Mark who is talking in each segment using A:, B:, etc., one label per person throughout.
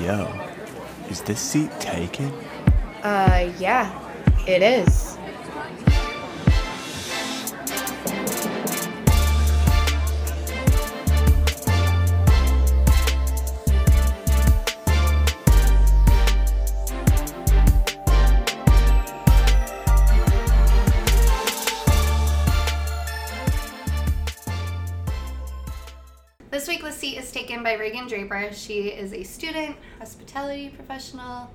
A: Yo, is this seat taken?
B: Uh, yeah, it is. This week, the seat is taken by Raeghn Draper. She is a student, hospitality professional,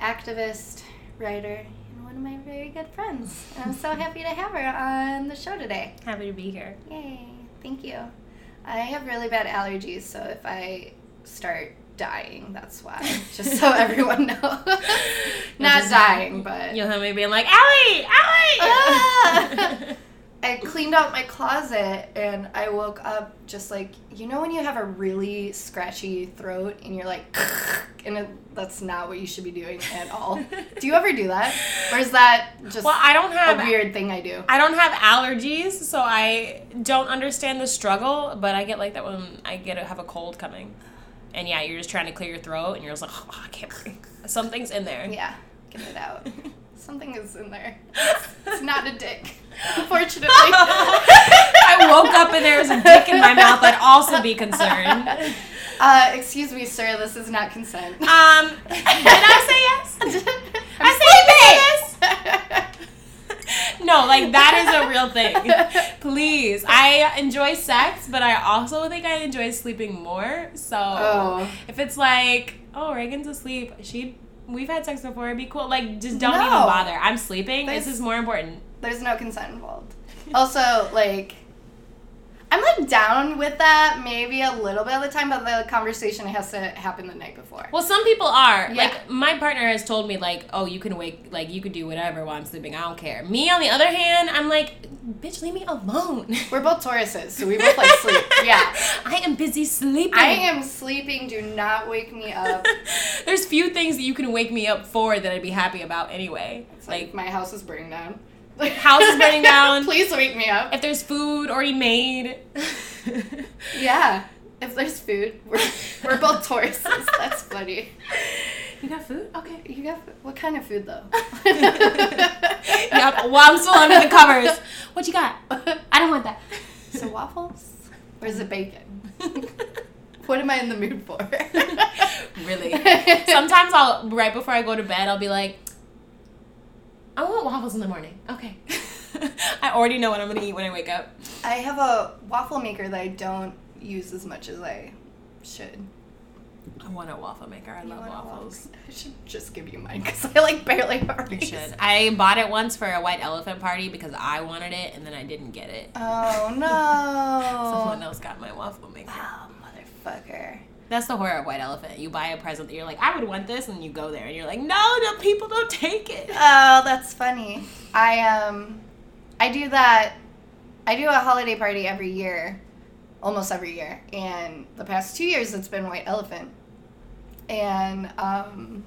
B: activist, writer, and one of my very good friends. And I'm so happy to have her on the show today.
C: Happy to be here.
B: Yay, thank you. I have really bad allergies, so if I start dying, that's why. Just so everyone knows. Not dying, but.
C: You'll have me being like, Allie, Allie!
B: Ah! I cleaned out my closet and I woke up just like you know when you have a really scratchy throat and you're like and it, that's not what you should be doing at all. do you ever do that, or is that just
C: well, I don't have
B: a weird thing I do?
C: I don't have allergies, so I don't understand the struggle. But I get like that when I get a, have a cold coming, and yeah, you're just trying to clear your throat, and you're just like, oh, I can't breathe. Something's in there.
B: Yeah, get it out. Something is in there. It's not a dick, unfortunately.
C: I woke up and there was a dick in my mouth. I'd also be concerned.
B: Uh, excuse me, sir. This is not consent.
C: Um, did I say yes?
B: I'm
C: I No, like that is a real thing. Please. I enjoy sex, but I also think I enjoy sleeping more. So
B: Oh.
C: if it's like, oh, Raeghn's asleep, she we've had sex before, it'd be cool. Like just don't
B: No.
C: even bother. I'm sleeping.
B: There's-
C: this is more important.
B: There's no consent involved. Also, like, I'm like down with that maybe a little bit of the time, but the conversation has to happen the night before.
C: Well, some people are.
B: Yeah.
C: Like my partner has told me like, "Oh, you can wake like you could do whatever while I'm sleeping. I don't care." Me on the other hand, I'm like, "Bitch, leave me alone."
B: We're both Tauruses, so we both like sleep. Yeah.
C: I am busy sleeping.
B: I am sleeping. Do not wake me up.
C: There's few things that you can wake me up for that I'd be happy about anyway.
B: It's like
C: Like
B: my house is burning down.
C: House is burning down.
B: Please wake me up.
C: if there's food already made.
B: Yeah. If there's food, we're, we're both Tauruses. That's funny.
C: You got food? Okay.
B: You got what kind of food though?
C: yep. Well, I'm still under the covers. What you got? I don't want that.
B: So waffles, or is it bacon? What am I in the mood for?
C: really. Sometimes I'll right before I go to bed, I'll be like, I want waffles in the morning. Okay. I already know what I'm gonna eat when I wake up.
B: I have a waffle maker that I don't use as much as I should.
C: I want a waffle maker. I
B: You
C: love waffles.
B: I should just give you mine because I like barely have
C: You should. I bought it once for a white elephant party because I wanted it and then I didn't get it.
B: Oh no!
C: Someone else got my waffle maker.
B: Oh motherfucker!
C: That's the horror of white elephant. You buy a present that you're like, I would want this, and you go there and you're like, no, no, people don't take it.
B: Oh, that's funny. I um, I do that. I do a holiday party every year, almost every year, and the past two years it's been White Elephant, and um,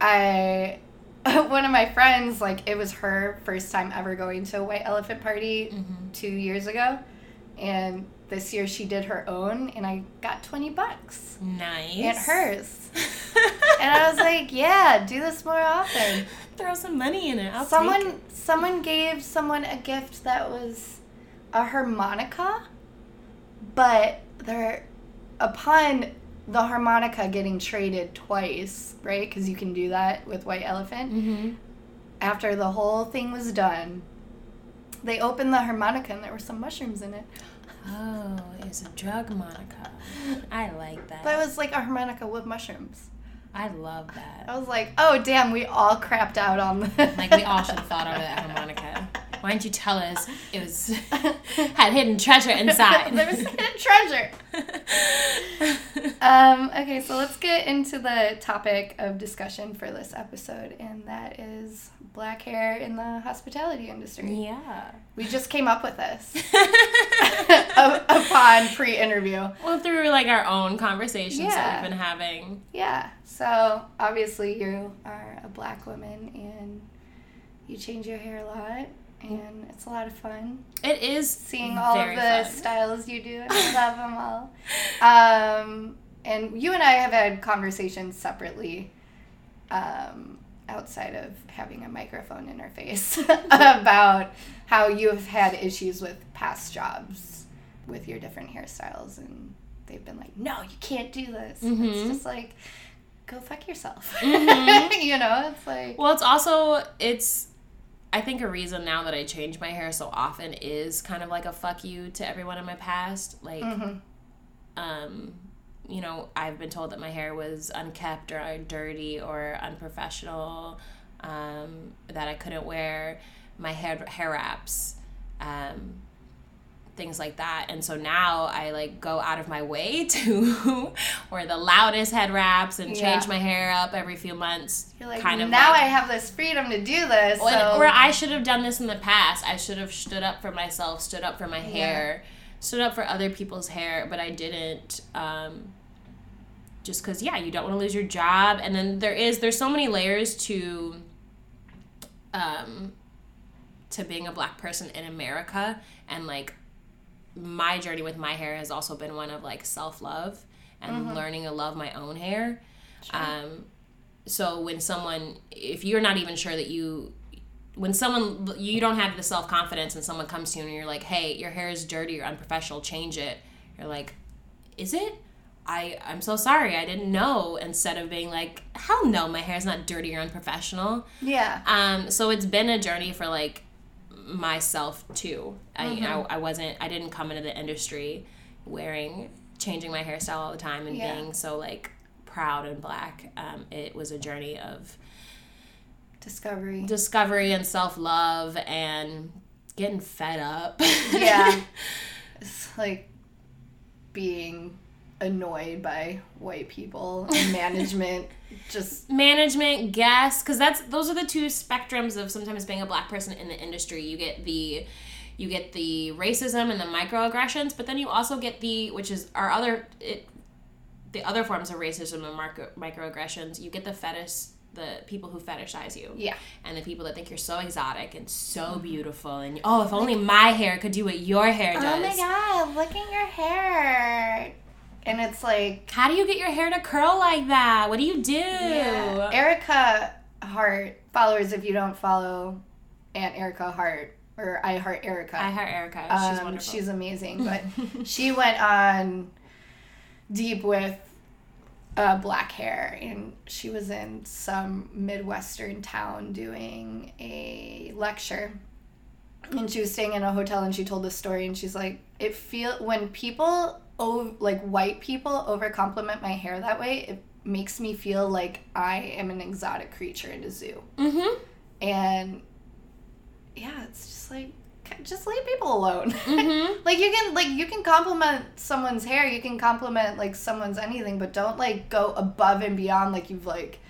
B: I. One of my friends, like, it was her first time ever going to a White Elephant party
C: Mm-hmm.
B: two years ago. And this year she did her own, and I got 20 bucks.
C: Nice.
B: And hers. And I was like, yeah, do this more often.
C: throw some money in it. I'll
B: someone
C: it.
B: someone gave someone a gift that was a harmonica, but they're upon the harmonica getting traded twice, right? Because you can do that with White Elephant.
C: Mm-hmm.
B: After the whole thing was done, they opened the harmonica and there were some mushrooms in it.
C: Oh, it's a drug Monica. I like that.
B: But it was like a harmonica with mushrooms.
C: I love that.
B: I was like, oh damn, we all crapped out on the.
C: Like we all should have thought of that harmonica. Why didn't you tell us it was had hidden treasure inside?
B: there was hidden treasure. Um, okay, so let's get into the topic of discussion for this episode, and that is black hair in the hospitality industry.
C: yeah.
B: We just came up with this upon pre-interview.
C: well, through like our own conversations that we've been having.
B: Yeah. So obviously you are a black woman, and you change your hair a lot, and it's a lot of fun
C: It is
B: seeing all of the
C: fun.
B: styles you do, and I love them all. Um, and you and I have had conversations separately, um, outside of having a microphone in our face, about how you have had issues with past jobs with your different hairstyles, and they've been like, "No, you can't do this." And It's just like, go fuck yourself.
C: Mhm.
B: you know, it's like,
C: Well, it's also it's I think a reason now that I change my hair so often is kind of like a fuck you to everyone in my past. Like
B: mhm.
C: um you know, I've been told that my hair was unkept or dirty or unprofessional, um, that I couldn't wear my hair hair wraps, um, things like that. And so now I like go out of my way to wear the loudest head wraps and change
B: Yeah.
C: my hair up every few months.
B: You're like,
C: kind of
B: now
C: like-
B: I have this freedom to do this.
C: or,
B: so
C: or I should have done this in the past. I should have stood up for myself, stood up for my hair, stood up for other people's hair, but I didn't. Um, just because, yeah, you don't want to lose your job, and then there is there's so many layers to, um, to being a black person in America, and like my journey with my hair has also been one of like self love and learning to love my own hair. Um, so when someone, if you're not even sure that you, when someone you don't have the self confidence and someone comes to you and you're like, hey, your hair is dirty or unprofessional, change it. You're like, is it? I I'm so sorry, I didn't know. Instead of being like, hell no, my hair's not dirty or unprofessional.
B: yeah,
C: Um, so it's been a journey for like myself too. I, I I wasn't I didn't come into the industry wearing changing my hairstyle all the time and
B: Yeah.
C: being so like proud and black. Um, it was a journey of
B: discovery.
C: discovery and self love and getting fed up.
B: yeah, it's like being annoyed by white people and management. Just
C: management guess because that's those are the two spectrums of sometimes being a black person in the industry you get the you get the racism and the microaggressions but then you also get the which is our other it the other forms of racism and micro, microaggressions. You get the fetish the people who fetishize you.
B: Yeah,
C: and the people that think you're so exotic and so beautiful and oh if only my hair could do what your hair oh does.
B: Oh my god, look at your hair. And it's like,
C: how do you get your hair to curl like that? What do you do?
B: Yeah. Ericka Hart, followers if you don't follow Aunt Ericka Hart or I Heart Ericka.
C: I heart Ericka she's
B: Um,
C: wonderful
B: she's amazing, but she went on deep with uh, black hair, and she was in some midwestern town doing a lecture, and she was staying in a hotel, and she told this story, and she's like, "It feel when people, oh, like white people, over compliment my hair that way, it makes me feel like I am an exotic creature in a zoo."
C: mm-hmm
B: and yeah it's just like just leave people alone
C: Mhm.
B: like you can like you can compliment someone's hair you can compliment like someone's anything but don't like go above and beyond like you've like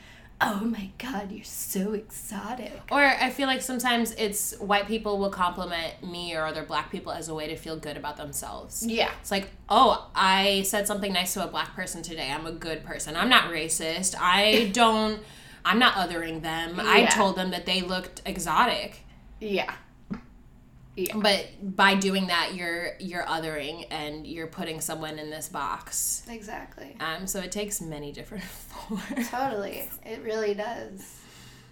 B: oh my god you're so exotic
C: Or I feel like sometimes it's white people will compliment me or other black people as a way to feel good about themselves.
B: yeah
C: It's like, oh, I said something nice to a black person today. I'm a good person. I'm not racist. I don't, I'm not othering them. I told them that they looked exotic.
B: Yeah
C: But by doing that, you're you're othering and you're putting someone in this box.
B: exactly
C: Um, so it takes many different forms.
B: totally it really does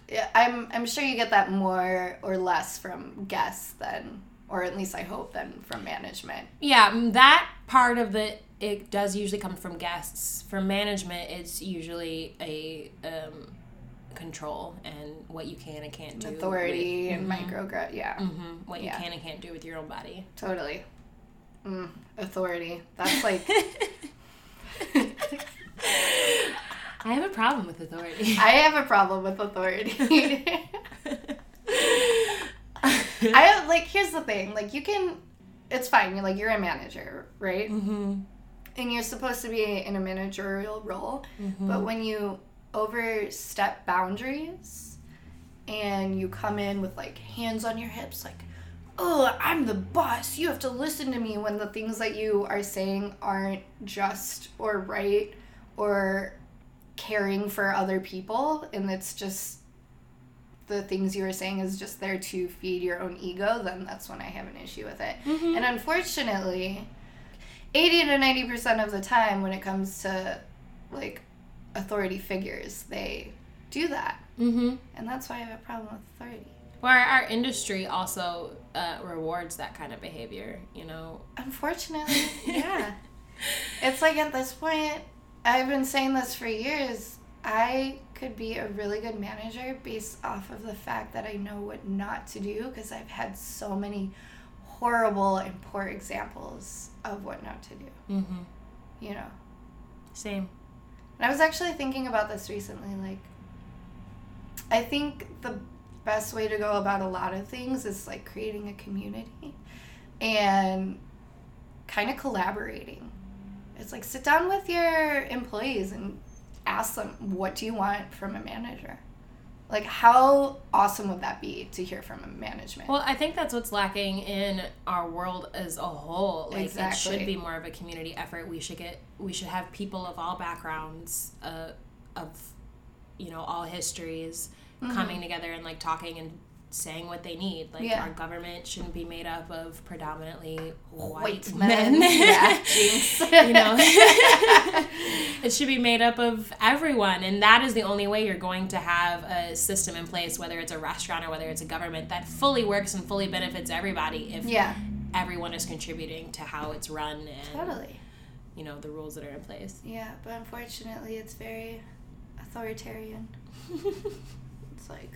B: yeah, I'm I'm sure you get that more or less from guests than or at least I hope than from management
C: Yeah, that part of it it does usually come from guests. From management, it's usually a um, control and what you can and can't do.
B: authority
C: with,
B: and micro yeah
C: hmm what you can and can't do with your own body.
B: totally mm, authority that's like
C: I have a problem with authority.
B: I have a problem with authority. I like here's the thing, like you can it's fine, you're like you're a manager, right?
C: hmm
B: And you're supposed to be in a managerial role, but when you overstep boundaries and you come in with like hands on your hips like oh i'm the boss. You have to listen to me when the things that you are saying aren't just or right or caring for other people and it's just the things you were saying is just there to feed your own ego then that's when i have an issue with it. Mm-hmm. And unfortunately 80 to 90% of the time when it comes to like authority figures, they do that.
C: Mm-hmm.
B: And that's why I have a problem with authority.
C: Well, our, industry also uh, rewards that kind of behavior. You know.
B: Unfortunately, yeah. It's like at this point, I've been saying this for years. I could be a really good manager based off of the fact that I know what not to do because I've had so many horrible and poor examples of what not to do.
C: Mm-hmm.
B: You know.
C: Same.
B: And I was actually thinking about this recently. Like, I think the best way to go about a lot of things is like creating a community and kind of collaborating. It's like sit down with your employees and ask them, what do you want from a manager? Like, how awesome would that be to hear from a management?
C: Well, I think that's what's lacking in our world as a whole. Like it should be more of a community effort. We should get we should have people of all backgrounds, uh, of you know all histories coming together and like talking and saying what they need. Like
B: Yeah.
C: our government shouldn't be made up of predominantly white,
B: White
C: men.
B: men. yeah,
C: you know it should be made up of everyone and that is the only way you're going to have a system in place whether it's a restaurant or whether it's a government that fully works and fully benefits everybody if
B: yeah,
C: everyone is contributing to how it's run and
B: totally.
C: you know the rules that are in place
B: Yeah, but unfortunately, it's very authoritarian. It's like,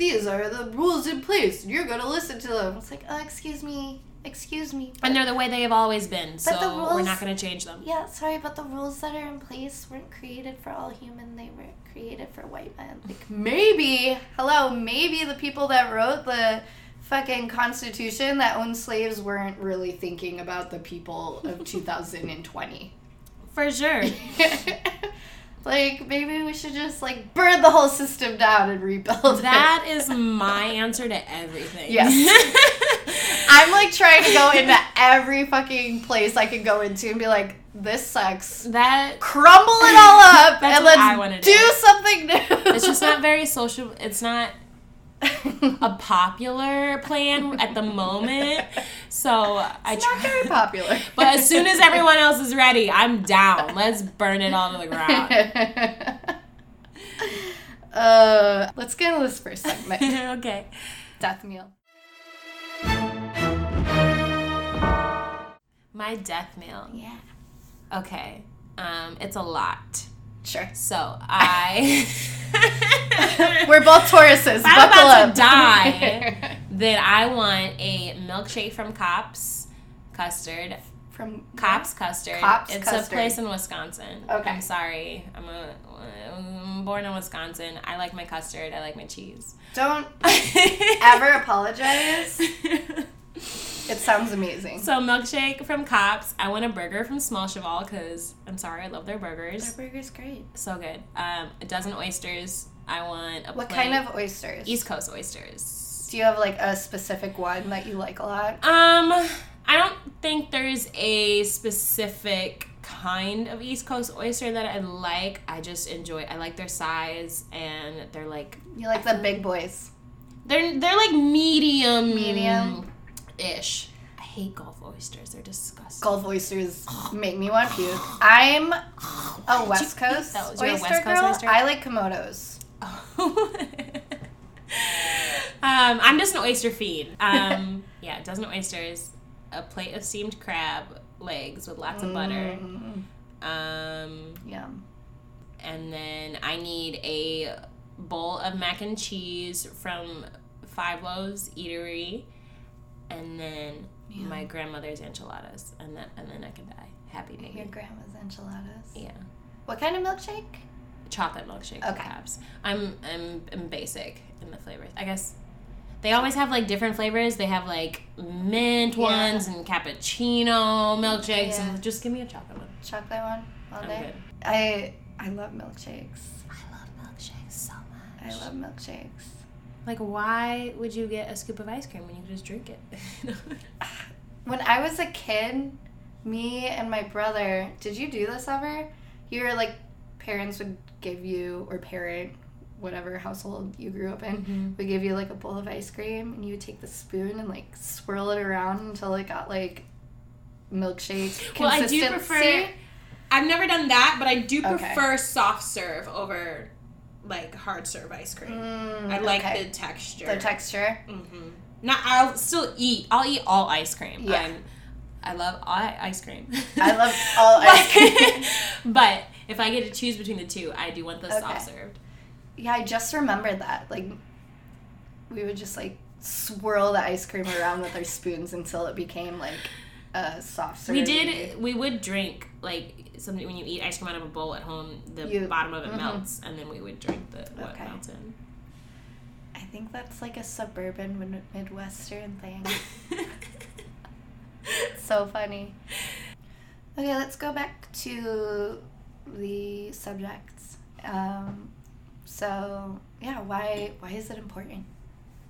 B: these are the rules in place. You're gonna listen to them. It's like, uh, excuse me, excuse me.
C: and they're the way they have always been so
B: But the
C: we're not going to change them
B: yeah, sorry, but the rules that are in place weren't created for all human. They were created for white men. Like maybe, hello, maybe the people that wrote the fucking Constitution that owned slaves weren't really thinking about the people of 2020.
C: for sure
B: like maybe we should just like burn the whole system down and rebuild it.
C: that is my answer to everything
B: Yes. I'm like trying to go into every fucking place I can go into and be like, this sucks.
C: that
B: Crumble it all up and let's do,
C: do.
B: something new.
C: it's just not very social it's not a popular plan at the moment. So I
B: It's not
C: try.
B: very popular.
C: But as soon as everyone else is ready, I'm down. Let's burn it all to the ground.
B: uh, let's get into this first segment.
C: okay.
B: Death meal.
C: My death meal.
B: Yeah.
C: Okay. Um, it's a lot.
B: Sure.
C: So I.
B: We're both Tauruses.
C: If I'm
B: Buckle
C: about
B: up.
C: to die, then I want a milkshake from Kopp's custard.
B: From
C: Kopp's Custard.
B: Kopp's
C: it's
B: Custard.
C: a place in Wisconsin.
B: Okay.
C: I'm sorry. I'm a I'm born in Wisconsin. I like my custard. I like my cheese.
B: Don't ever apologize. It sounds amazing.
C: So milkshake from Kopp's. I want a burger from Small Cheval because I'm sorry, I love their burgers.
B: Their burger's great.
C: So good. Um, a dozen oysters. I want a
B: What
C: plate-
B: kind of oysters?
C: East Coast oysters.
B: Do you have like a specific one that you like a lot?
C: Um, I don't think there's a specific kind of East Coast oyster that I like. I just enjoy. I like their size and they're like
B: You like the big boys.
C: they're they're like medium
B: Medium?
C: ish. I hate Gulf oysters. They're disgusting.
B: Gulf oysters make me want to puke. I'm a West Coast?
C: You're a
B: oyster
C: West Coast
B: girl.
C: oyster?
B: I like Kumamotos.
C: um, I'm just an oyster fiend. Um, yeah, a dozen oysters, a plate of steamed crab legs with lots of butter.
B: Mm,
C: Um,
B: yum.
C: and then I need a bowl of mac and cheese from Five Loaves Eatery, and then
B: Yeah.
C: my grandmother's enchiladas, and then and then I can die. Happy baby.
B: Your grandma's enchiladas.
C: Yeah.
B: What kind of milkshake?
C: Chocolate milkshake
B: Okay.
C: perhaps. I'm, I'm I'm basic in the flavors. I guess they always have like different flavors. They have like mint
B: Yeah.
C: ones and cappuccino milkshakes
B: Yeah.
C: and just give me a chocolate one.
B: Chocolate one all
C: I'm
B: day.
C: good.
B: I I love milkshakes.
C: I love milkshakes so much.
B: I love milkshakes.
C: Like why would you get a scoop of ice cream when you could just drink it?
B: When I was a kid, me and my brother, did you do this ever? You were like, parents would give you, or parent, whatever household you grew up in,
C: Mhm.
B: would give you like a bowl of ice cream, and you would take the spoon and like swirl it around until it got like milkshake
C: Well, I do prefer- I've never done that, but I do
B: Okay.
C: prefer soft serve over like hard serve ice cream.
B: Mm,
C: I like
B: okay.
C: the texture.
B: the texture.
C: hmm Not. I'll still eat. I'll eat all ice cream.
B: Yeah.
C: I'm- I love all ice cream.
B: I love all ice cream.
C: but if I get to choose between the two, I do want the
B: Okay.
C: soft served.
B: Yeah, I just remembered that. Like, we would just like swirl the ice cream around with our spoons until it became like a soft serve.
C: We did. We would drink like something when you eat ice cream out of a bowl at home. The
B: You-
C: bottom of it
B: mhm.
C: melts, and then we would drink the what
B: Okay.
C: melts in.
B: I think that's like a suburban Midwestern thing. so funny. Okay, let's go back to the subjects. Um, so yeah, why why is it important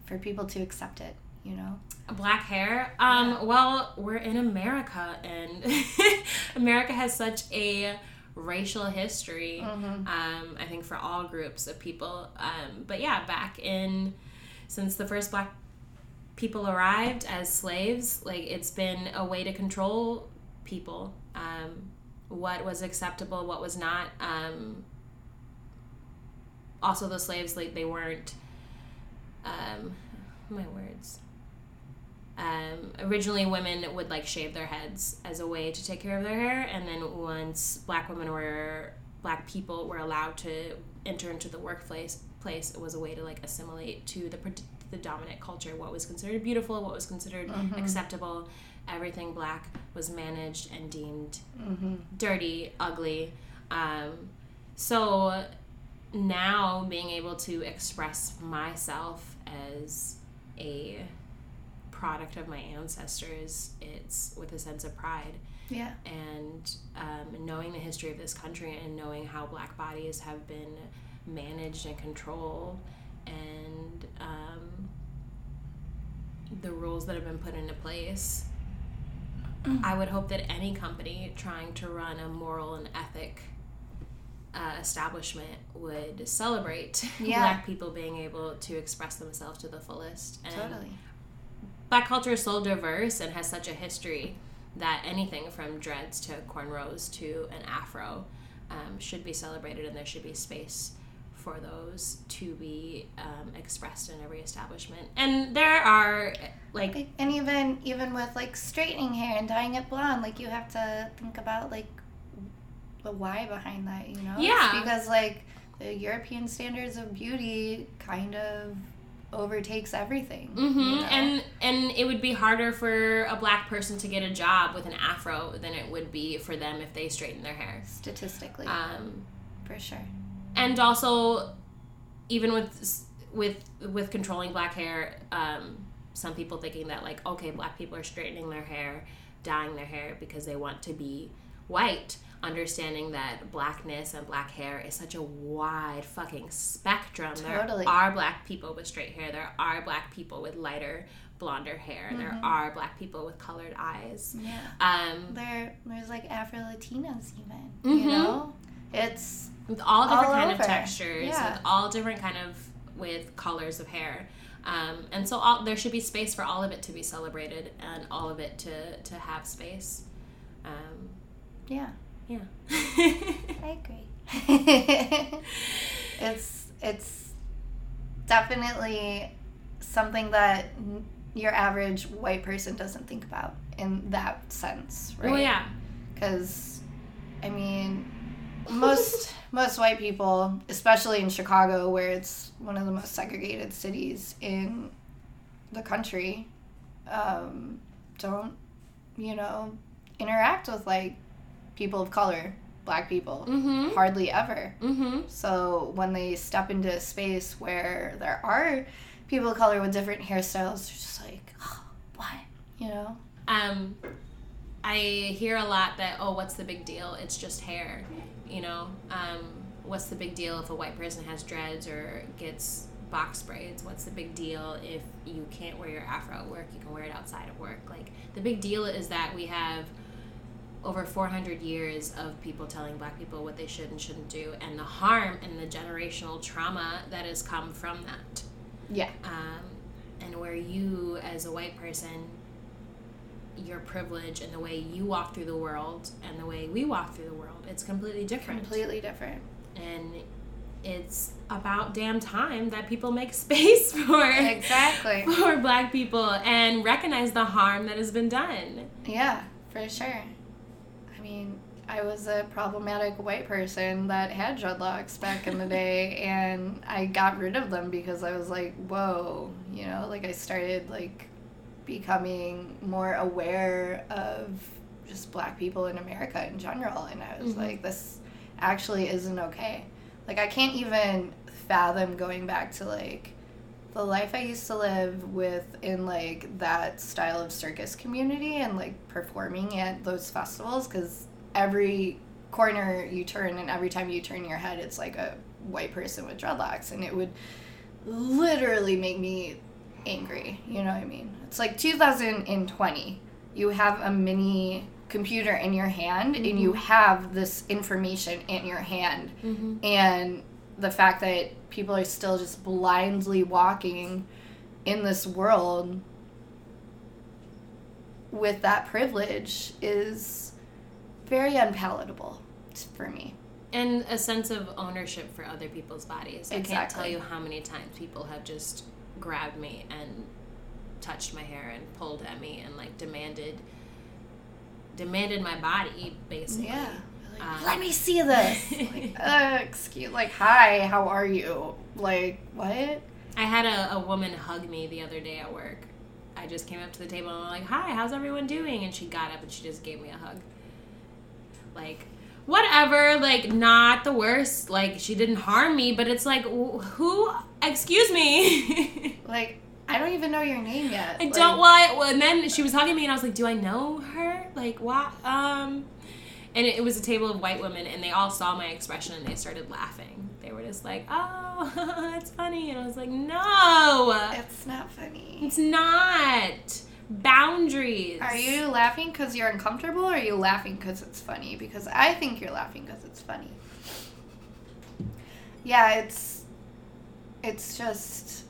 B: for people to accept it? You know.
C: Black hair. Um. Well, we're in America, and America has such a racial history.
B: Mm-hmm.
C: Um. I think for all groups of people. Um. But yeah, back in since the first black people arrived as slaves, like it's been a way to control people. Um. What was acceptable, what was not. Um. Also, the slaves like they weren't. Um. My words um, originally women would like shave their heads as a way to take care of their hair and then once black women were black people were allowed to enter into the workplace place it was a way to like assimilate to the the dominant culture what was considered beautiful what was considered acceptable everything black was managed and deemed
B: Mm-hmm.
C: dirty, ugly. Um, so now being able to express myself as a product of my ancestors, it's with a sense of pride.
B: Yeah.
C: And um, knowing the history of this country and knowing how black bodies have been managed and controlled and um, the rules that have been put into place I would hope that any company trying to run a moral and ethic uh, establishment would celebrate
B: Yeah.
C: black people being able to express themselves to the fullest. And
B: Totally.
C: black culture is so diverse and has such a history that anything from dreads to cornrows to an afro um, should be celebrated and there should be space for those to be um, expressed in every establishment. And there are like
B: and even even with like straightening hair and dyeing it blonde, like you have to think about like the why behind that, you know? It's
C: Yeah.
B: because like the European standards of beauty kind of overtakes everything.
C: hmm
B: you know?
C: And and it would be harder for a black person to get a job with an afro than it would be for them if they straighten their hair.
B: statistically,
C: Um,
B: for sure.
C: And also, even with with with controlling black hair, um, some people thinking that like okay, black people are straightening their hair, dyeing their hair because they want to be white. Understanding that blackness and black hair is such a wide fucking spectrum.
B: Totally.
C: There are black people with straight hair. There are black people with lighter, blonder hair. There are black people with colored eyes.
B: Yeah.
C: Um,
B: There there's like Afro Latinas even.
C: Mhm.
B: You know? It's
C: with all different
B: All
C: kind of textures
B: Yeah.
C: with all different kind of with colors of hair um, and so all, there should be space for all of it to be celebrated and all of it to to have space um,
B: yeah.
C: yeah
B: I agree. it's it's definitely something that your average white person doesn't think about in that sense, right?
C: well yeah
B: Because, I mean, most most white people, especially in Chicago, where it's one of the most segregated cities in the country, um, don't you know interact with like people of color, black people,
C: mm-hmm
B: hardly ever.
C: mm-hmm
B: So when they step into a space where there are people of color with different hairstyles, they're just like, oh, what? You know?
C: um, I hear a lot that oh what's the big deal? It's just hair you know? Um, what's the big deal if a white person has dreads or gets box braids? What's the big deal if you can't wear your afro at work? You can wear it outside of work. Like the big deal is that we have over 400 years of people telling black people what they should and shouldn't do and the harm and the generational trauma that has come from that.
B: Yeah.
C: um, and where you as a white person your privilege and the way you walk through the world and the way we walk through the world. It's completely different.
B: Completely different.
C: And it's about damn time that people make space for
B: Exactly.
C: for black people and recognize the harm that has been done.
B: Yeah, for sure. I mean, I was a problematic white person that had dreadlocks back in the day, and I got rid of them because I was like, whoa, you know, like I started like becoming more aware of just black people in America in general, and I was
C: Mhm.
B: like, this actually isn't okay. Like, I can't even fathom going back to like the life I used to live with in like that style of circus community and like performing at those festivals because every corner you turn and every time you turn your head it's like a white person with dreadlocks and it would literally make me angry you know what i mean it's like 2020 you have a mini computer in your hand and you have this information in your hand
C: Mm-hmm.
B: and the fact that people are still just blindly walking in this world with that privilege is very unpalatable for me.
C: And a sense of ownership for other people's bodies. I can't tell you how many times people have just grabbed me and touched my hair and pulled at me and like demanded demanded my body basically.
B: Yeah. Like,
C: Um,
B: Let me see this. like, uh, excuse, like, hi, how are you? Like, what?
C: I had a, a woman hug me the other day at work. I just came up to the table and I'm like, "Hi, how's everyone doing?" And she got up and she just gave me a hug. Like, whatever, like not the worst. Like she didn't harm me, but it's like, wh- who? Excuse me.
B: Like, I don't even know your name yet.
C: I
B: Like,
C: don't. Well, and then she was hugging me, and I was like, "Do I know her? Like, what?" Um, and it, it was a table of white women, and they all saw my expression, and they started laughing. They were just like, "Oh, it's funny," and I was like, "No,
B: It's not funny.
C: it's not." Boundaries.
B: Are you laughing because you're uncomfortable or are you laughing because it's funny? Because I think you're laughing because it's funny. Yeah, it's it's just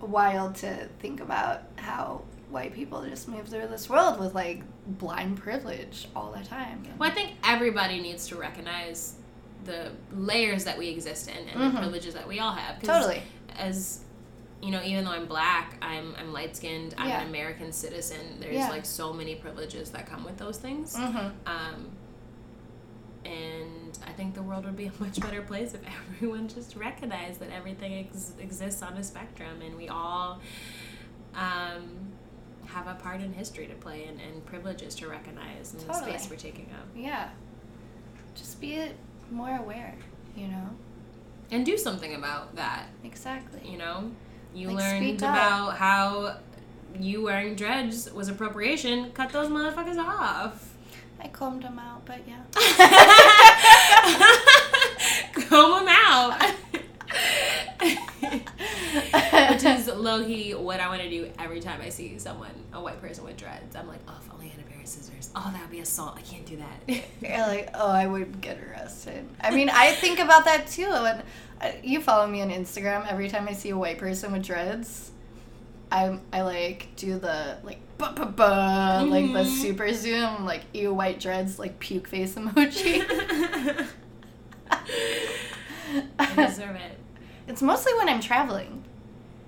B: wild to think about how white people just move through this world with like blind privilege all the time.
C: Well, I think everybody needs to recognize the layers that we exist in and the
B: Mhm.
C: privileges that we all have.
B: Totally.
C: As you know, even though I'm black, I'm I'm light skinned. I'm
B: Yeah.
C: an American citizen. There's
B: Yeah.
C: like so many privileges that come with those things.
B: Mm-hmm.
C: Um, and I think the world would be a much better place if everyone just recognized that everything ex- exists on a spectrum and we all um, have a part in history to play and, and privileges to recognize and
B: Totally.
C: the space we're taking up.
B: Yeah. Just be more aware, you know?
C: And do something about that,
B: Exactly.
C: you know? You
B: Like,
C: learned about how you wearing dreads was appropriation. Cut those motherfuckers off.
B: I combed them out, but yeah.
C: Comb them out. Which is low key what I want to do every time I see someone, a white person with dreads. I'm like, oh, if only I had a pair of scissors. Oh, that would be assault. I can't do that.
B: You're like, oh, I would get arrested. I mean, I think about that too. And you follow me on Instagram. Every time I see a white person with dreads, I I like do the like ba ba ba like the
C: Mhm.
B: super zoom like ew white dreads like puke face emoji.
C: I deserve it.
B: it's mostly when I'm traveling.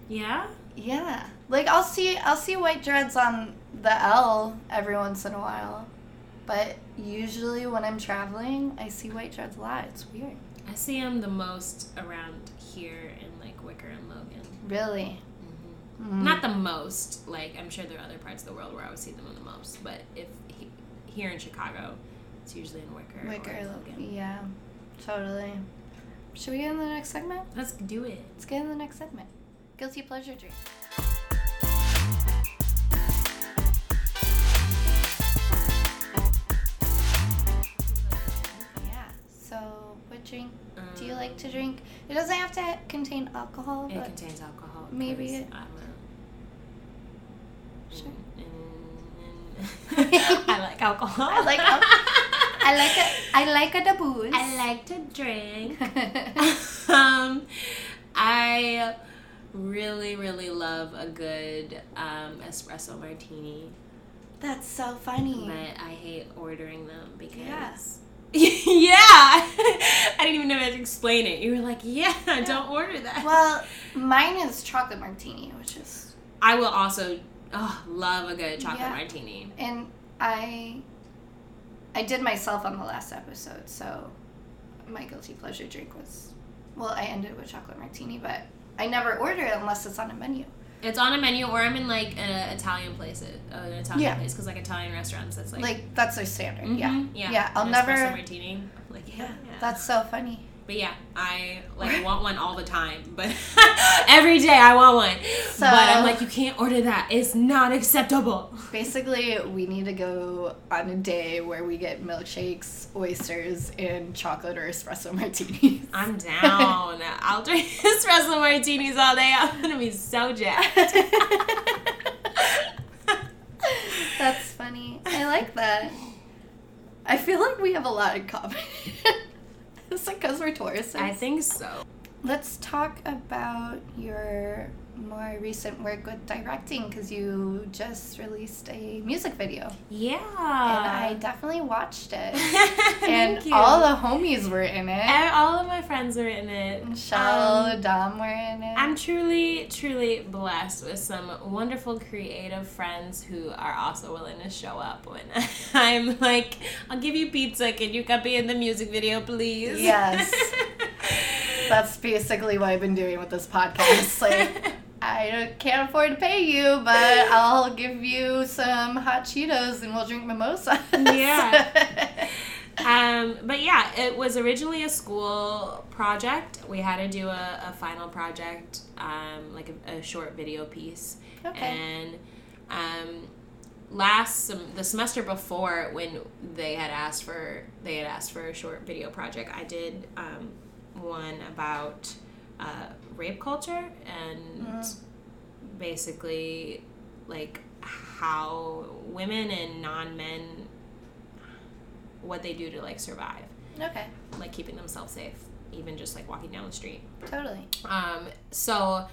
C: Yeah?
B: Yeah, like I'll see I'll see white dreads on the L every once in a while, but usually when I'm traveling, I see white dreads a lot. It's weird.
C: I see them the most around here in like Wicker and Logan.
B: Really.
C: hmm
B: Mm.
C: Not the most. Like I'm sure there are other parts of the world where I would see them the most, but if he, here in Chicago, it's usually in Wicker,
B: Wicker,
C: or Logan.
B: yeah, totally. Should we get in the next segment?
C: Let's do it.
B: Let's get in the next segment. Guilty pleasure drink. Drink do you like to drink? It doesn't have to contain alcohol,
C: Um, It contains alcohol.
B: maybe it-
C: I'm a,
B: Sure.
C: I like alcohol.
B: I like al- I like it. I like the booze.
C: I like to drink. um, I really, really love a good um, espresso martini.
B: That's so funny.
C: but I hate ordering them because.
B: Yeah.
C: yeah, I didn't even know how to explain it. You were like, "Yeah, don't order that."
B: Well, mine is chocolate martini, which is
C: I will also oh, love a good chocolate
B: Yeah.
C: martini.
B: and I I did myself on the last episode, so my guilty pleasure drink was well, I ended with chocolate martini, but I never order it unless it's on a menu.
C: It's on a menu, or I'm in like an Italian place, uh, an Italian
B: Yeah.
C: place, because like Italian restaurants, that's like,
B: Like that's their standard. Yeah.
C: Mhm, yeah,
B: Yeah, I'll never
C: martini. Like yeah,
B: Yeah,
C: yeah.
B: that's so funny.
C: But yeah, I like want one all the time. But every day I want one.
B: So-
C: but I'm like, you can't order that. It's not acceptable.
B: Basically, we need to go on a day where we get milkshakes, oysters, and chocolate or espresso martinis.
C: I'm down. I'll drink espresso martinis all day. I'm gonna be so jacked.
B: That's funny. I like that. I feel like we have a lot in common. It's like because we're Tauruses.
C: I think so.
B: Let's talk about your more recent work with directing because you just released a music video.
C: Yeah.
B: and I definitely watched it.
C: Thank
B: and
C: you.
B: all the homies were in it.
C: And all of my friends were in it.
B: Michelle,
C: Um,
B: Dom were in it.
C: I'm truly, truly blessed with some wonderful creative friends who are also willing to show up when I'm like, I'll give you pizza. Can you copy in the music video, please?
B: Yes. That's basically what I've been doing with this podcast. Like, I can't afford to pay you, but I'll give you some hot Cheetos and we'll drink mimosas.
C: Yeah. um, but yeah, it was originally a school project. We had to do a, a final project, um, like a, a short video piece.
B: Okay.
C: And um, last sem- the semester before, when they had asked for they had asked for a short video project, I did um, one about uh, rape culture and
B: Mm.
C: basically like how women and non men what they do to like survive,
B: okay.
C: like keeping themselves safe, even just like walking down the street.
B: Totally.
C: Um, so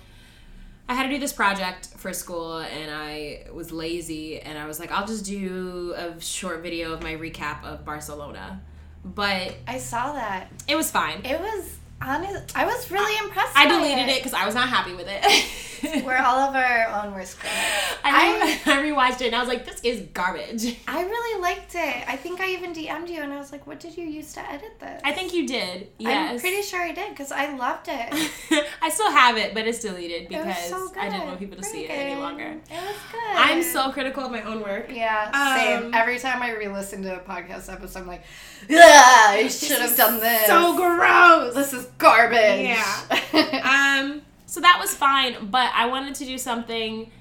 C: I had to do this project for school and I was lazy and I was like, I'll just do a short video of my recap of Barcelona. But
B: I saw that.
C: it was fine.
B: It was honest. I was really impressed.
C: I deleted it because I was not happy with it.
B: We're all of our own worst critics.
C: I, I rewatched it and I was like, this is garbage.
B: I really liked it. I think I even DM'd you and I was like, "What did you use to edit this?"
C: I think you did. Yes.
B: I'm pretty sure I did because I loved it.
C: I still have it, but it's deleted
B: It
C: because
B: so.
C: I didn't want people to see it any longer.
B: It was good.
C: I'm so critical of my own work.
B: Yeah,
C: Um,
B: same. Every time I re-listen to a podcast episode, I'm like, "Yeah, I should have done this.
C: So gross.
B: this is garbage."
C: Yeah. um, so that was fine, but I wanted to do something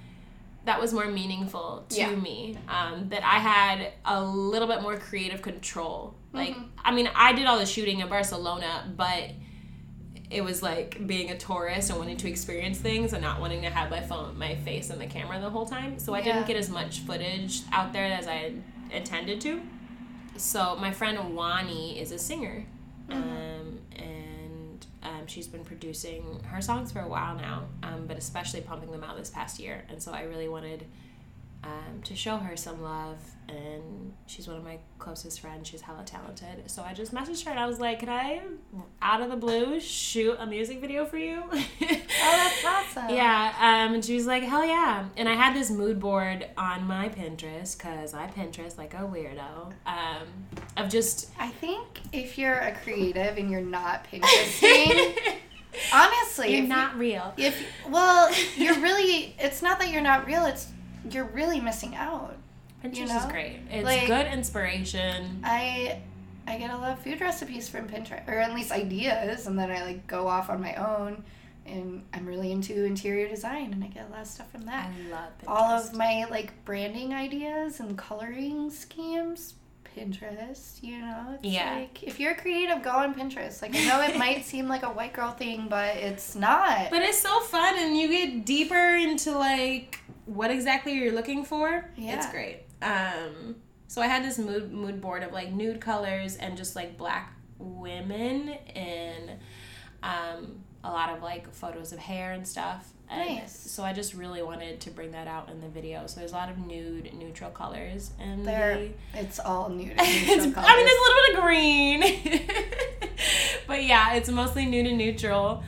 C: that was more meaningful to
B: Yeah.
C: me. Um, that I had a little bit more creative control. Like,
B: Mhm.
C: I mean, I did all the shooting in Barcelona, but it was like being a tourist and wanting to experience things and not wanting to have my phone, my face in the camera the whole time. So I
B: Yeah.
C: didn't get as much footage out there as I intended to. So my friend Wani is a singer, um, and um, she's been producing her songs for a while now, um, but especially pumping them out this past year. And so I really wanted um, to show her some love, and she's one of my closest friends. She's hella talented. So I just messaged her and I was like, "Can I, out of the blue, shoot a music video for you?"
B: Oh, that's awesome.
C: Yeah, um, and she was like, "Hell yeah!" And I had this mood board on my Pinterest because I Pinterest like a weirdo. Um, of just
B: I think if you're a creative and you're not Pinteresting, honestly,
C: you're not real.
B: If well, you're really. It's not that you're not real. It's you're really missing out.
C: Pinterest
B: you
C: is great. It's
B: Like-
C: good inspiration.
B: I I get a lot of food recipes from Pinterest, or at least ideas, and then I like go off on my own. And I'm really into interior design, and I get a lot of stuff from that.
C: I love Pinterest.
B: All of my like branding ideas and coloring schemes, Pinterest. You know, it's
C: Yeah.
B: like if you're creative, go on Pinterest. Like I know it might seem like a white girl thing, but it's not.
C: But it's so fun, and you get deeper into like what exactly are you're looking for.
B: Yeah.
C: It's great. Um, so I had this mood mood board of like nude colors and just like black women in Um, a lot of like photos of hair and stuff. And
B: Nice.
C: So I just really wanted to bring that out in the video. So there's a lot of nude, neutral colors and
B: There, it's all nude. and
C: it's,
B: neutral
C: I mean, there's a little bit of green, but yeah, it's mostly nude and neutral.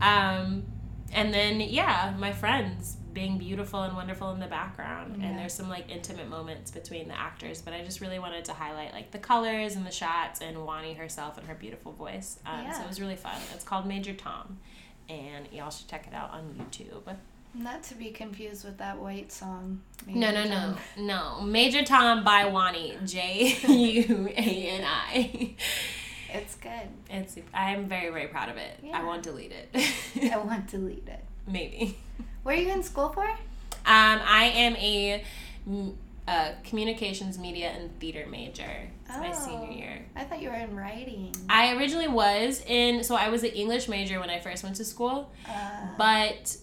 C: Um, and then yeah, my friends being beautiful and wonderful in the background,
B: Yeah.
C: and there's some like intimate moments between the actors. But I just really wanted to highlight like the colors and the shots and Juani herself and her beautiful voice. Um, So it was really fun. It's called Major Tom, and y'all should check it out on YouTube.
B: Not to be confused with that white song.
C: No, no, no, no. Major Tom by Juani, J U A N I.
B: It's good.
C: It's. I'm very, very proud of it. I
B: Yeah.
C: won't delete it.
B: I want to lead it.
C: Maybe.
B: What are you in school for?
C: Um, I am a, uh communications, media, and theater major. It's my
B: Oh.
C: senior year.
B: I thought you were in writing.
C: I originally was in. So I was an English major when I first went to school,
B: Uh,
C: but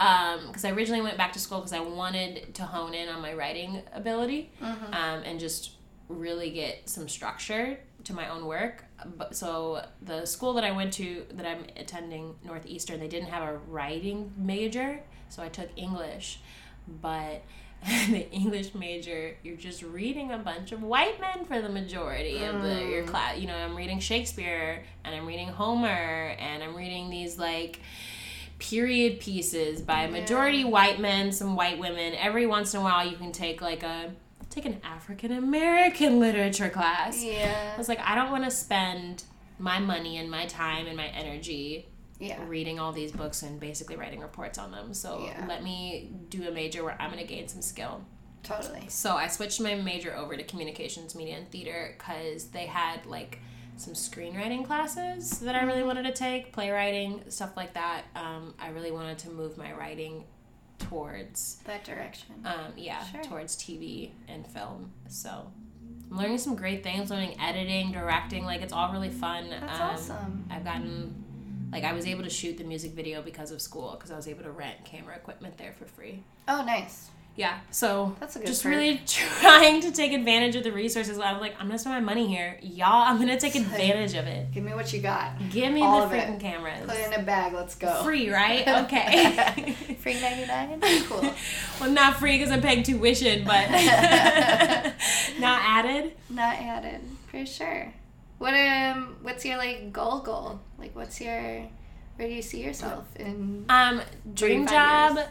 C: um, because I originally went back to school because I wanted to hone in on my writing ability.
B: mhm.
C: um, and just really get some structure to my own work. But so the school that I went to that I'm attending Northeastern, they didn't have a writing major, so I took English, but. the English major, you're just reading a bunch of white men for the majority of the your
B: Mm.
C: class. You know, I'm reading Shakespeare and I'm reading Homer and I'm reading these like period pieces by majority white men, some white women. Every once in a while, you can take like a take an African American literature class.
B: yeah.
C: I was like, I don't want to spend my money and my time and my energy
B: Yeah.
C: reading all these books and basically writing reports on them. So
B: Yeah.
C: let me do a major where I'm going to gain some skill.
B: Totally.
C: So I switched my major over to communications, media, and theater because they had like some screenwriting classes that I really wanted to take, playwriting, stuff like that. Um, I really wanted to move my writing towards,
B: That direction.
C: um, yeah,
B: Sure.
C: towards TV and film. So I'm learning some great things, learning editing, directing. Like it's all really fun.
B: That's
C: um,
B: awesome.
C: I've gotten. Like I was able to shoot the music video because of school because I was able to rent camera equipment there for free.
B: Oh, nice.
C: Yeah, so
B: That's a good
C: just
B: perk.
C: really trying to take advantage of the resources. I'm like, I'm gonna spend my money here, y'all. I'm gonna take advantage of it.
B: Give me what you got.
C: Give me
B: all
C: the
B: of it.
C: freaking cameras.
B: Put it in a bag. Let's go.
C: Free, right? Okay.
B: Free 99? Cool.
C: well, not free because I'm paying tuition, but not added.
B: Not added. For sure. What um what's your like goal goal? Like what's your where do you see yourself in
C: Um, dream job.
B: years.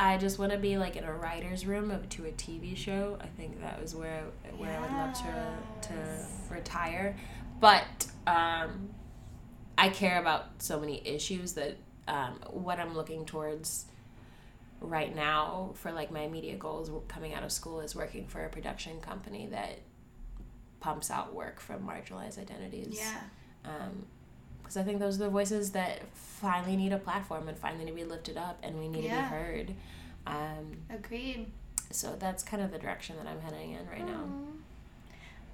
C: I just want to be like in a writer's room of, to a TV show. I think that was where where I would love to to retire. But um, I care about so many issues that um, what I'm looking towards right now for like my immediate goals coming out of school is working for a production company that pumps out work from marginalized identities
B: Yeah.
C: because I think those are the voices that finally need a platform and finally need to be lifted up, and we need
B: Yeah.
C: to be heard. Um,
B: Agreed.
C: so that's kind of the direction that I'm heading in right now.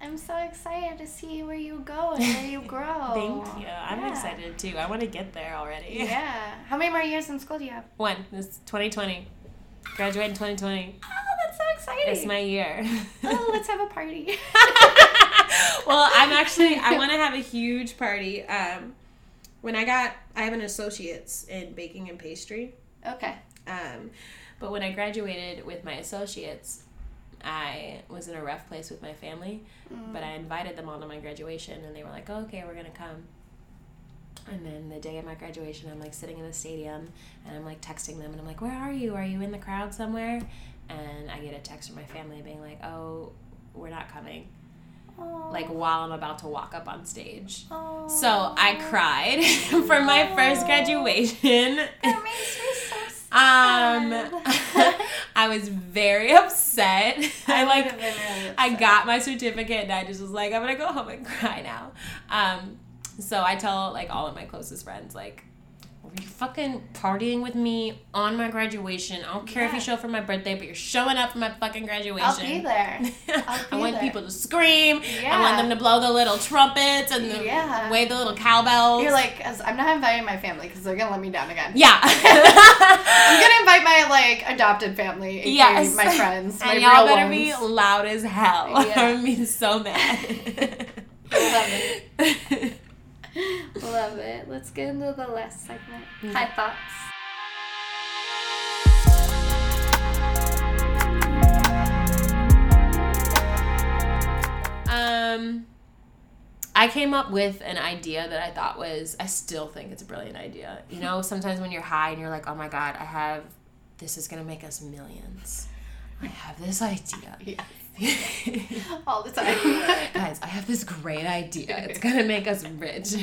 B: I'm so excited to see where you go and where you grow.
C: Thank you. I'm
B: Yeah.
C: excited too. I want to get there already.
B: Yeah. How many more years in school do you have?
C: One. It's 2020. Graduate in 2020.
B: Oh, that's so exciting.
C: It's my year.
B: oh, let's have a party.
C: well, I'm actually I want to have a huge party. Um, when I got I have an associate's in baking and pastry.
B: okay.
C: Um, but when I graduated with my associates, I was in a rough place with my family.
B: Mm.
C: But I invited them all to my graduation, and they were like, oh, "Okay, we're gonna come." And then the day of my graduation, I'm like sitting in the stadium, and I'm like texting them, and I'm like, "Where are you? Are you in the crowd somewhere?" And I get a text from my family being like, "Oh, we're not coming." Like while I'm about to walk up on stage.
B: Aw.
C: So I cried for my first graduation.
B: That makes me so sad.
C: Um, I was very upset. I like, I got my certificate and I just was like, I'm gonna go home and cry now. Um, so I tell like all of my closest friends, like, are you fucking partying with me on my graduation? I don't care if you show up for my birthday, but you're showing up for my fucking graduation.
B: I'll be there. I'll
C: I want
B: there.
C: people to scream. Yeah. I want them to blow the little trumpets and the,
B: Yeah.
C: wave the little cowbells.
B: You're like, I'm not inviting my family because they're gonna let me down again.
C: yeah.
B: I'm gonna invite my like adopted family,
C: Yes.
B: my friends, my
C: and y'all better
B: ones.
C: be loud as hell.
B: Yeah.
C: I'm be so mad.
B: Love it. Let's get into the last segment. High thoughts.
C: Um, I came up with an idea that I thought was, I still think it's a brilliant idea. You know, sometimes when you're high and you're like, oh my God, I have, this is going to make us millions. I have this idea.
B: All the time.
C: Guys, I have this great idea. It's gonna make us rich.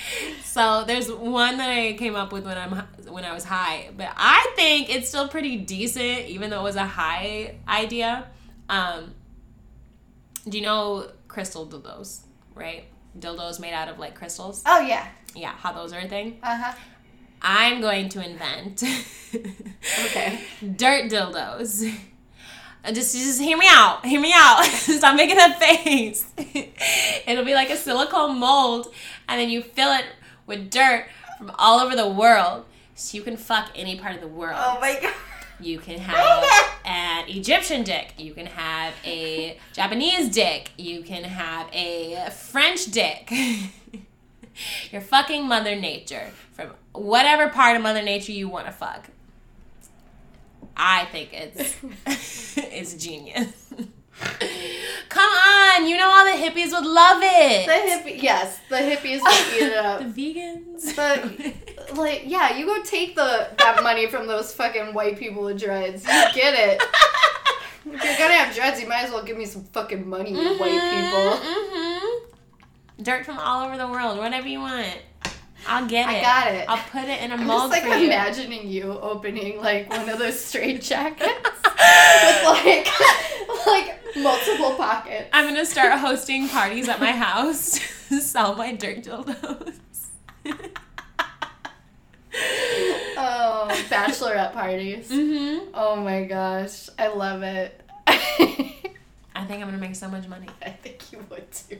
C: so there's one that I came up with when I'm when I was high, but I think it's still pretty decent, even though it was a high idea. Um, do you know crystal dildos, right? Dildos made out of like crystals.
B: oh yeah.
C: Yeah, how those are a thing.
B: Uh huh.
C: I'm going to invent
B: Okay.
C: dirt dildos. Uh, Just, just hear me out. Hear me out. Stop making a face. It'll be like a silicone mold, and then you fill it with dirt from all over the world, so you can fuck any part of the world.
B: Oh my god.
C: You can have an Egyptian dick. You can have a Japanese dick. You can have a French dick. You're fucking Mother Nature from whatever part of Mother Nature you want to fuck. I think it's it's genius. Come on, you know all the hippies would love it.
B: The hippie, yes, the hippies would eat it up.
C: The vegans.
B: But like, yeah, you go take the that money from those fucking white people with dreads. You get it. If you're gonna have dreads, you might as well give me some fucking money, you white people.
C: Mm-hmm. Dirt from all over the world, whatever you want. I'll get it.
B: I got it.
C: I'll put it in a
B: I'm
C: mold
B: just like
C: for you.
B: imagining you opening like one of those straight jackets with like like multiple pockets.
C: I'm gonna start hosting parties at my house to sell my dirt dildos.
B: Oh, bachelorette parties.
C: hmm
B: Oh my gosh, I love it.
C: I think I'm gonna make so much money.
B: I think you would too,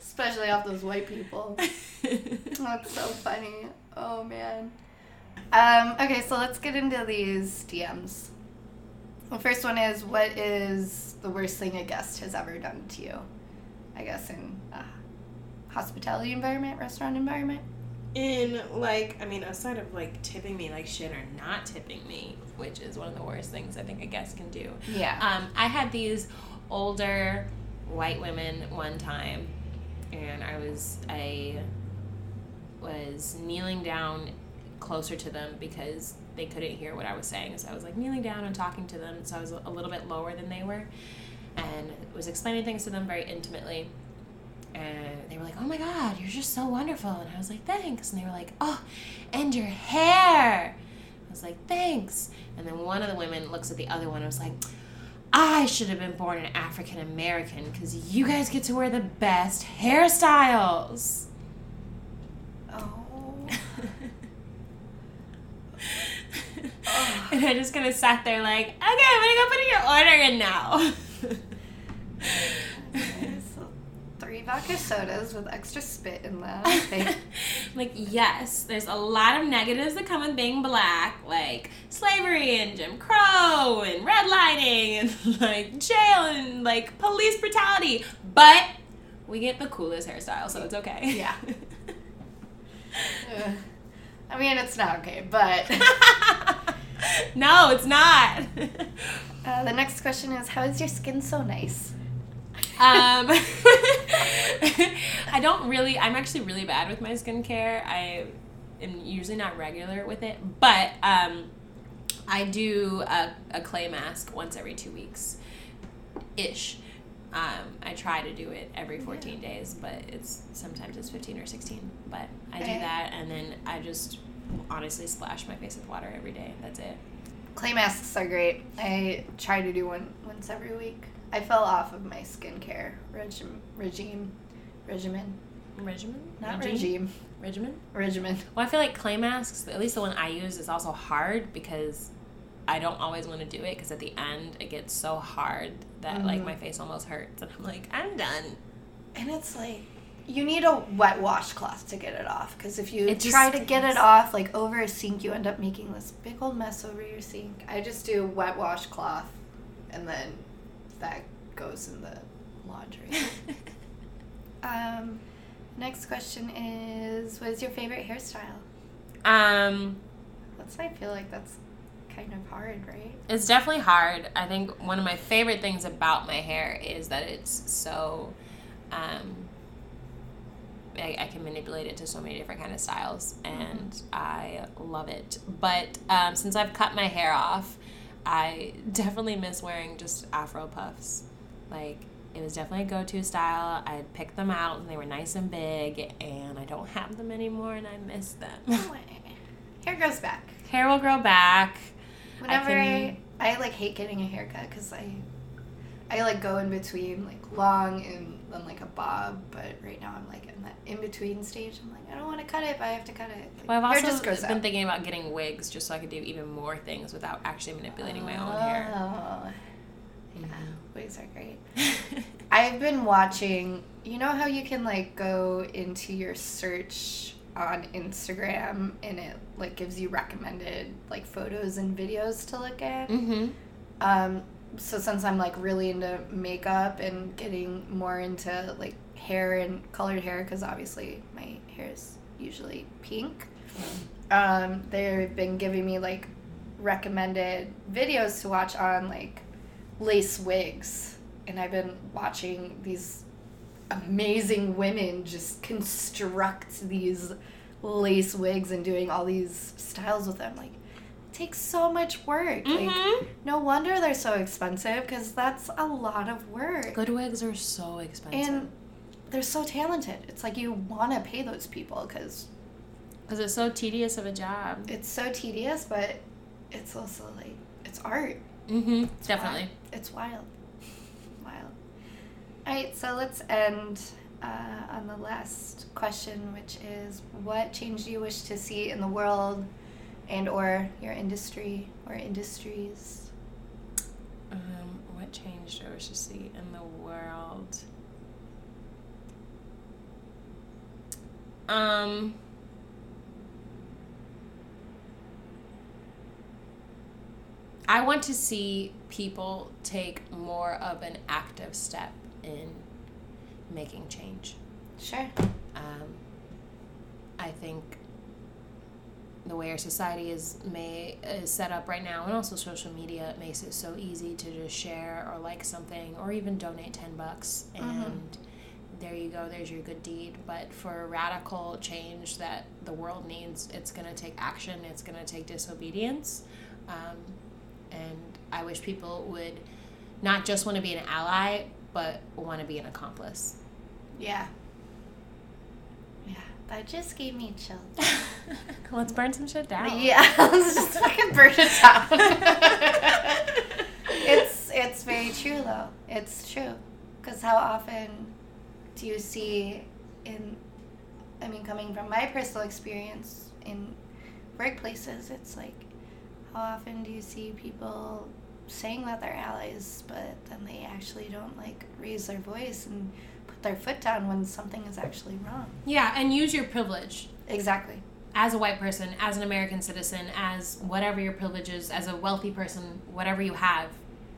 B: especially off those white people. That's so funny. Oh man. Um, okay, so let's get into these DMs. The first one is what is the worst thing a guest has ever done to you? I guess in a hospitality environment, restaurant environment.
C: In like, I mean, aside of like tipping me like shit or not tipping me, which is one of the worst things I think a guest can do.
B: Yeah.
C: Um, I had these older white women one time, and I was I was kneeling down closer to them because they couldn't hear what I was saying. So I was like kneeling down and talking to them. So I was a little bit lower than they were, and was explaining things to them very intimately. And they were like, "Oh my God, you're just so wonderful!" And I was like, "Thanks." And they were like, "Oh, and your hair." I was like, "Thanks." And then one of the women looks at the other one and was like, I should have been born an African American because you guys get to wear the best hairstyles.
B: oh.
C: and I just kind of sat there like, okay, I'm gonna go put your order in now.
B: Vodka sodas with extra spit in them.
C: Like, yes, there's a lot of negatives that come with being black, like slavery and Jim Crow and redlining and like jail and like police brutality. But we get the coolest hairstyle, so it's okay.
B: Yeah. Ugh. I mean, it's not okay, but
C: no, it's not.
B: uh, the next question is How is your skin so nice?
C: Um, I don't really. I'm actually really bad with my skincare. I am usually not regular with it, but um, I do a, a clay mask once every two weeks, ish. Um, I try to do it every 14 days, but it's sometimes it's 15 or 16. But I do that, and then I just honestly splash my face with water every day. That's it.
B: Clay masks are great. I try to do one once every week. I fell off of my skincare regime, regime, regimen,
C: Regimen?
B: not
C: Regime?
B: regime,
C: Regimen?
B: regimen.
C: Well, I feel like clay masks, at least the one I use, is also hard because I don't always want to do it because at the end it gets so hard that like
B: Mhm.
C: my face almost hurts and I'm like, I'm done.
B: And it's like you need a wet washcloth to get it off because if you try to get it off like over a sink, you end up making this big old mess over your sink. I just do wet washcloth, and then that goes in the laundry. um, Next question is What is your favorite hairstyle?
C: Um,
B: That's, I feel like that's kind of hard, right?
C: it's definitely hard. I think one of my favorite things about my hair is that it's so. Um, I, I can manipulate it to so many different kind of styles, and I love it. But um, since I've cut my hair off, I definitely miss wearing just Afro puffs. Like it was definitely a go-to style. I had picked them out, and they were nice and big, and I don't have them anymore, and I miss them. No way.
B: Hair grows back.
C: hair will grow back.
B: Whenever I,
C: can-
B: I, like hate getting a haircut because I, I like go in between like long and then like a bob. But right now I'm like in that in between stage. I'm like I don't want to cut it, but I have to cut it. Like,
C: Well, I've also
B: just
C: been
B: out.
C: thinking about getting wigs just so I could do even more things without actually manipulating my own hair.
B: Oh, yeah,
C: Mm-hmm.
B: wigs are great. I've been watching. You know how you can like go into your search on Instagram and it like gives you recommended like photos and videos to look at.
C: mm-hmm.
B: Um, so since I'm like really into makeup and getting more into like hair and colored hair, because obviously my hair is usually pink, um, they've been giving me like recommended videos to watch on like lace wigs, and I've been watching these amazing women just construct these lace wigs and doing all these styles with them like takes so much work like
C: Mhm.
B: no wonder they're so expensive because that's a lot of work.
C: Good wigs are so expensive.
B: And they're so talented. It's like you want to pay those people because
C: Because it's so tedious of a job.
B: it's so tedious, but it's also like, it's art.
C: Mm-hmm.
B: It's
C: Definitely.
B: wild. It's wild. Wild. All right, so let's end uh, on the last question, which is what change do you wish to see in the world and or your industry or industries?
C: Um, what change do I wish to see in the world? Um. I want to see people take more of an active step in making change.
B: Sure.
C: Um, I think the way our society is may is set up right now, and also social media, it makes it so easy to just share or like something, or even donate ten bucks, and there you go. There's your good deed. But for radical change that the world needs, it's gonna take action. It's gonna take disobedience, um, and I wish people would not just want to be an ally, but want to be an accomplice.
B: Yeah. That just gave me chills.
C: Let's burn some shit down.
B: Yeah, let's just fucking burn it down. it's it's very true though. It's true, because how often do you see in, I mean, coming from my personal experience in workplaces, it's like, how often do you see people saying that they're allies, but then they actually don't like raise their voice and their foot down when something is actually wrong.
C: Yeah, and use your privilege
B: Exactly.
C: as a white person, as an American citizen, as whatever your privilege is, as a wealthy person, whatever you have,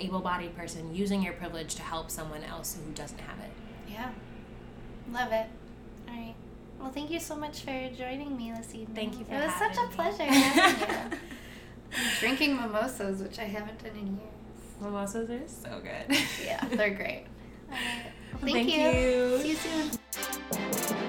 C: able bodied person, using your privilege to help someone else who doesn't have it.
B: Yeah. Love it. All right. Well, thank you so much for joining me this evening.
C: Thank you for
B: It was such a
C: me.
B: pleasure. I'm drinking mimosas, which I haven't done in years.
C: Mimosas are so good.
B: Yeah, they're great. Thank,
C: Thank
B: you.
C: you.
B: See you soon.